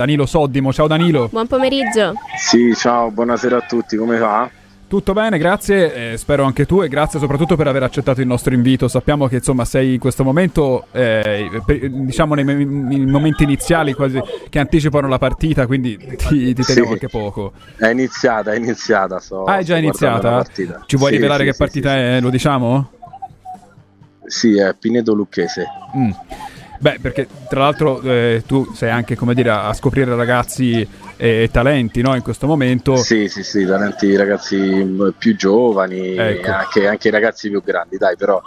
Danilo Soddimo. Ciao Danilo. Buon pomeriggio. Sì, ciao, buonasera a tutti, come va? Tutto bene, grazie, eh, spero anche tu e grazie soprattutto per aver accettato il nostro invito. Sappiamo che insomma sei in questo momento, eh, per, diciamo nei, nei, momenti iniziali quasi che anticipano la partita, quindi ti, ti teniamo sì. anche poco. È iniziata, è iniziata. So, ah, è già iniziata? Ci vuoi sì, rivelare sì, che partita è? Lo diciamo? Sì, è Pinedo Lucchese. Mm. Beh, perché tra l'altro eh, tu sei anche, come dire, a scoprire ragazzi e, talenti no? in questo momento. Sì, sì, sì, talenti ragazzi più giovani, ecco. anche, anche i ragazzi più grandi, dai, però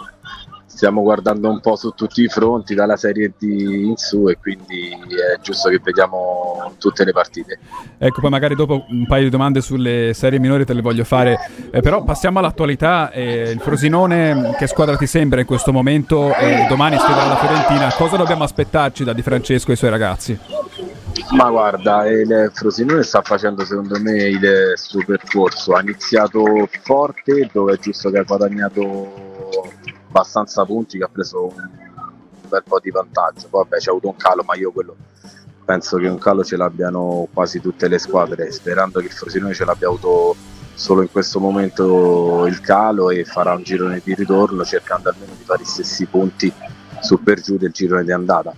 stiamo guardando un po' su tutti i fronti dalla Serie D in su e quindi è giusto che vediamo tutte le partite. Ecco, poi magari dopo un paio di domande sulle serie minori te le voglio fare, eh, però passiamo all'attualità. Eh, il Frosinone, che squadra ti sembra in questo momento? Eh, domani sfiderà la Fiorentina, cosa dobbiamo aspettarci da Di Francesco e i suoi ragazzi? Ma guarda, il Frosinone sta facendo secondo me il suo percorso, ha iniziato forte dove è giusto che ha guadagnato abbastanza punti che ha preso un bel po' di vantaggio. Poi vabbè c'è avuto un calo, ma io quello penso che un calo ce l'abbiano quasi tutte le squadre, sperando che il Frosinone ce l'abbia avuto solo in questo momento il calo e farà un girone di ritorno cercando almeno di fare i stessi punti su per giù del girone di andata.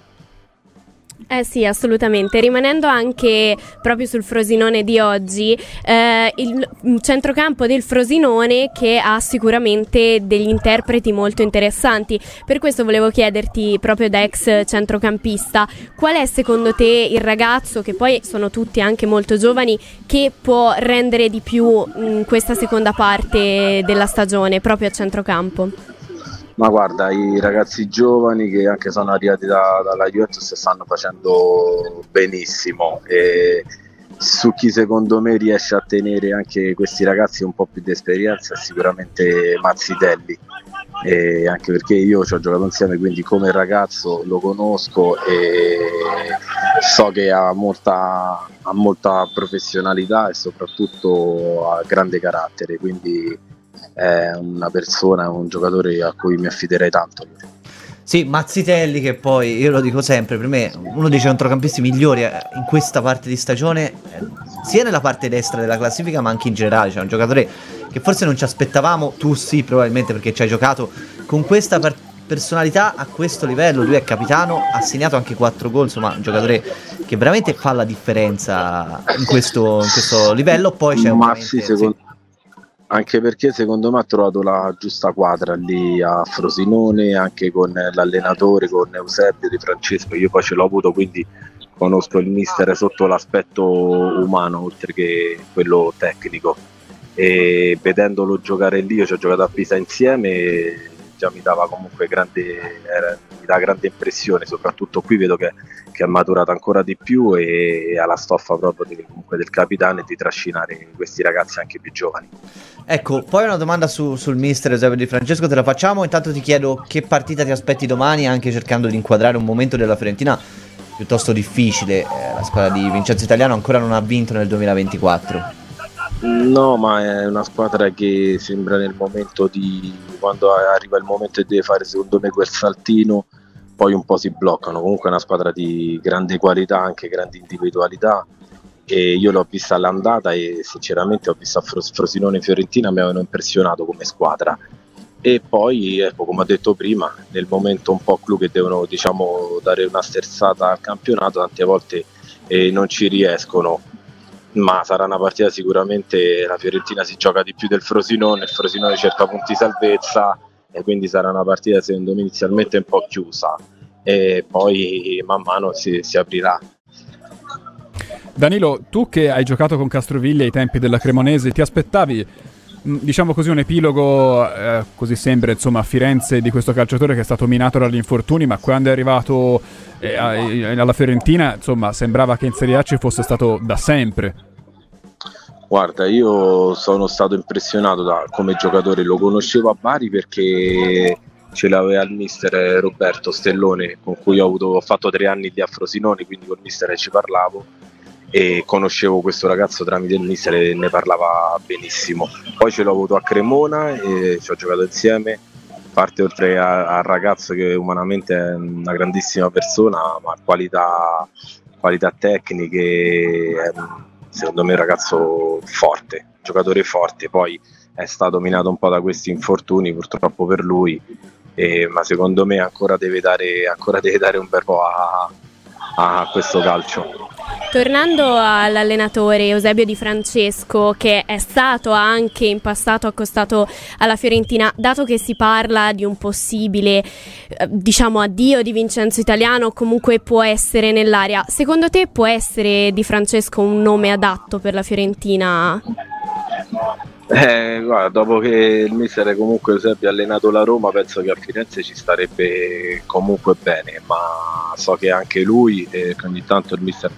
Eh sì, assolutamente. Rimanendo anche proprio sul Frosinone di oggi, eh, il centrocampo del Frosinone che ha sicuramente degli interpreti molto interessanti. Per questo volevo chiederti, proprio da ex centrocampista, qual è secondo te il ragazzo, che poi sono tutti anche molto giovani, che può rendere di più in questa seconda parte della stagione proprio a centrocampo? Ma guarda, i ragazzi giovani che anche sono arrivati da, dalla Juventus stanno facendo benissimo e su chi secondo me riesce a tenere anche questi ragazzi un po' più di esperienza è sicuramente Mazzitelli. E anche perché io ci ho giocato insieme, quindi come ragazzo lo conosco e so che ha molta, ha molta professionalità e soprattutto ha grande carattere, quindi è una persona, un giocatore a cui mi affiderei tanto. Sì, Mazzitelli che poi, io lo dico sempre, per me uno dei centrocampisti migliori eh, in questa parte di stagione, eh, sia nella parte destra della classifica ma anche in generale, cioè un giocatore che forse non ci aspettavamo, tu sì probabilmente perché ci hai giocato con questa per- personalità a questo livello, lui è capitano, ha segnato anche 4 gol, insomma un giocatore che veramente fa la differenza in questo, in questo livello, poi c'è un... Sì, secondo, anche perché secondo me ha trovato la giusta quadra lì a Frosinone, anche con l'allenatore, con Eusebio Di Francesco, io poi ce l'ho avuto, quindi conosco il mister sotto l'aspetto umano oltre che quello tecnico. E vedendolo giocare lì, io ci ho giocato a Pisa insieme già mi dava comunque grande, era, mi dà grande impressione, soprattutto qui vedo che, che, è maturato ancora di più e ha la stoffa proprio di, comunque del capitano e di trascinare questi ragazzi anche più giovani. Ecco, poi una domanda su, sul mister Eusebio Di Francesco te la facciamo, intanto ti chiedo che partita ti aspetti domani, anche cercando di inquadrare un momento della Fiorentina piuttosto difficile, eh, la squadra di Vincenzo Italiano ancora non ha vinto nel 2024. No, ma è una squadra che sembra nel momento di quando arriva il momento e deve fare secondo me quel saltino, poi un po' si bloccano. Comunque è una squadra di grande qualità, anche grande individualità. E io l'ho vista all'andata e sinceramente ho visto a Frosinone e Fiorentina, mi avevano impressionato come squadra. E poi, ecco, come ho detto prima, nel momento un po' clou che devono diciamo, dare una sterzata al campionato, tante volte eh, non ci riescono ma sarà una partita sicuramente la Fiorentina si gioca di più del Frosinone, il Frosinone cerca punti salvezza e quindi sarà una partita secondo me inizialmente un po' chiusa e poi man mano si, si aprirà. Danilo, tu che hai giocato con Castroviglia ai tempi della Cremonese, ti aspettavi diciamo così un epilogo, eh, così sembra insomma a Firenze di questo calciatore che è stato minato dagli infortuni, ma quando è arrivato eh, alla Fiorentina insomma sembrava che in Serie A ci fosse stato da sempre. Guarda, io sono stato impressionato da come giocatore, lo conoscevo a Bari perché ce l'aveva il mister Roberto Stellone con cui ho, avuto, ho fatto tre anni di a quindi col mister ci parlavo e conoscevo questo ragazzo tramite il e ne parlava benissimo. Poi ce l'ho avuto a Cremona e ci ho giocato insieme, parte oltre al ragazzo che umanamente è una grandissima persona, ma qualità, qualità tecniche, secondo me un ragazzo forte, giocatore forte, poi è stato minato un po' da questi infortuni purtroppo per lui, eh, ma secondo me ancora deve dare, ancora deve dare un bel po' a, a questo calcio. Tornando all'allenatore Eusebio Di Francesco, che è stato anche in passato accostato alla Fiorentina, dato che si parla di un possibile, eh, diciamo, addio di Vincenzo Italiano, comunque può essere nell'aria. Secondo te può essere Di Francesco un nome adatto per la Fiorentina? Eh, guarda, dopo che il mister comunque Eusebio ha allenato la Roma, penso che a Firenze ci starebbe comunque bene, ma so che anche lui, eh, ogni tanto il mister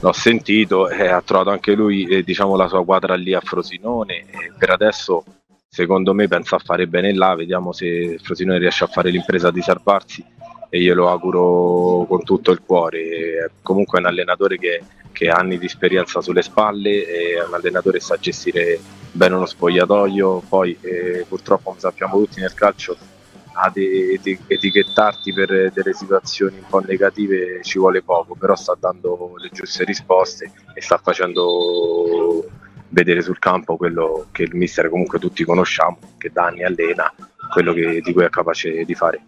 l'ho sentito e ha trovato anche lui eh, diciamo, la sua quadra lì a Frosinone. E per adesso secondo me pensa a fare bene là, vediamo se Frosinone riesce a fare l'impresa di salvarsi e io lo auguro con tutto il cuore. Comunque è un allenatore che, che ha anni di esperienza sulle spalle, è un allenatore che sa gestire bene uno spogliatoio, poi eh, purtroppo come sappiamo tutti nel calcio ad etichettarti per delle situazioni un po' negative ci vuole poco, però sta dando le giuste risposte e sta facendo vedere sul campo quello che il mister comunque tutti conosciamo, che da anni allena, quello che, di cui è capace di fare.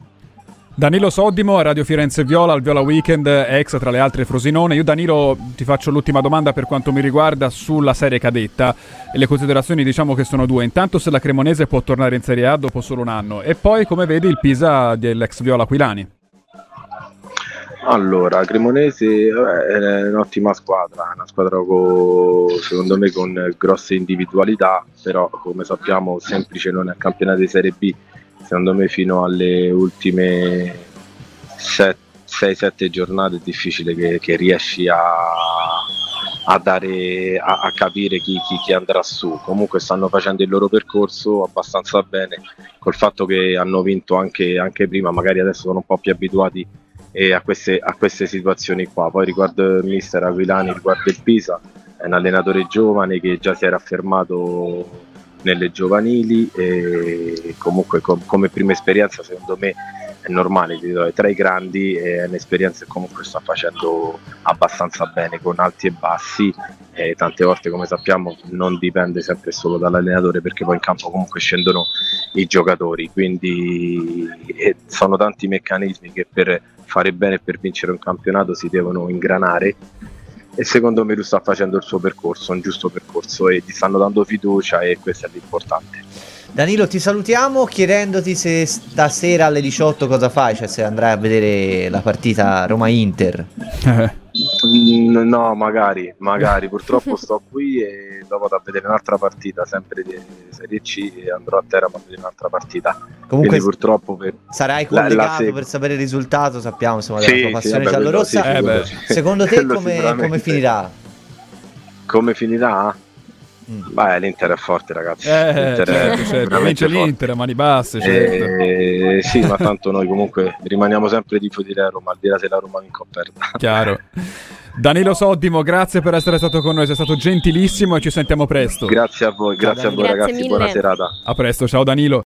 Danilo Soddimo Radio Firenze Viola, al Viola Weekend, ex tra le altre Frosinone. Io Danilo ti faccio l'ultima domanda per quanto mi riguarda sulla serie cadetta e le considerazioni diciamo che sono due. Intanto se la Cremonese può tornare in Serie A dopo solo un anno e poi come vedi il Pisa dell'ex Viola Aquilani. Allora, Cremonese è un'ottima squadra, una squadra con, secondo me con grosse individualità, però come sappiamo semplice non è campionato di Serie B secondo me fino alle ultime 6-7 giornate è difficile che, che riesci a, a, dare, a, a capire chi, chi, chi, andrà su. Comunque stanno facendo il loro percorso abbastanza bene, col fatto che hanno vinto anche, anche prima, magari adesso sono un po' più abituati eh, a, queste, a, queste, situazioni qua. Poi riguardo il mister Aquilani, riguardo il Pisa, è un allenatore giovane che già si era affermato nelle giovanili e comunque com- come prima esperienza secondo me è normale, tra i grandi è un'esperienza che comunque sta facendo abbastanza bene con alti e bassi e tante volte come sappiamo non dipende sempre solo dall'allenatore perché poi in campo comunque scendono i giocatori. Quindi sono tanti meccanismi che per fare bene e per vincere un campionato si devono ingranare e secondo me lui sta facendo il suo percorso, un giusto percorso e ti stanno dando fiducia e questo è l'importante. Danilo, ti salutiamo chiedendoti se stasera alle 18 cosa fai, cioè se andrai a vedere la partita Roma-Inter. No, magari, magari. Purtroppo sto qui e dopo da vedere un'altra partita, sempre di Serie C, e andrò a Teramo a vedere un'altra partita. Comunque, Quindi, purtroppo per... sarai collegato la, la per sapere il risultato, sappiamo insomma della sì, tua passione sì, giallorossa. Sì, eh Secondo te come, come finirà? Come finirà? Mm. Beh, l'Inter è forte, ragazzi. Eh, L'Inter certo, certo. Vince l'Inter a mani basse. Certo. Eh, sì, ma tanto noi comunque rimaniamo sempre tifosi della Roma, al di là se la Roma vinca o perda. Chiaro. Danilo Soddimo, grazie per essere stato con noi, sei stato gentilissimo e ci sentiamo presto. Grazie a voi, grazie ciao, a voi grazie ragazzi, mille. buona serata. A presto, ciao Danilo.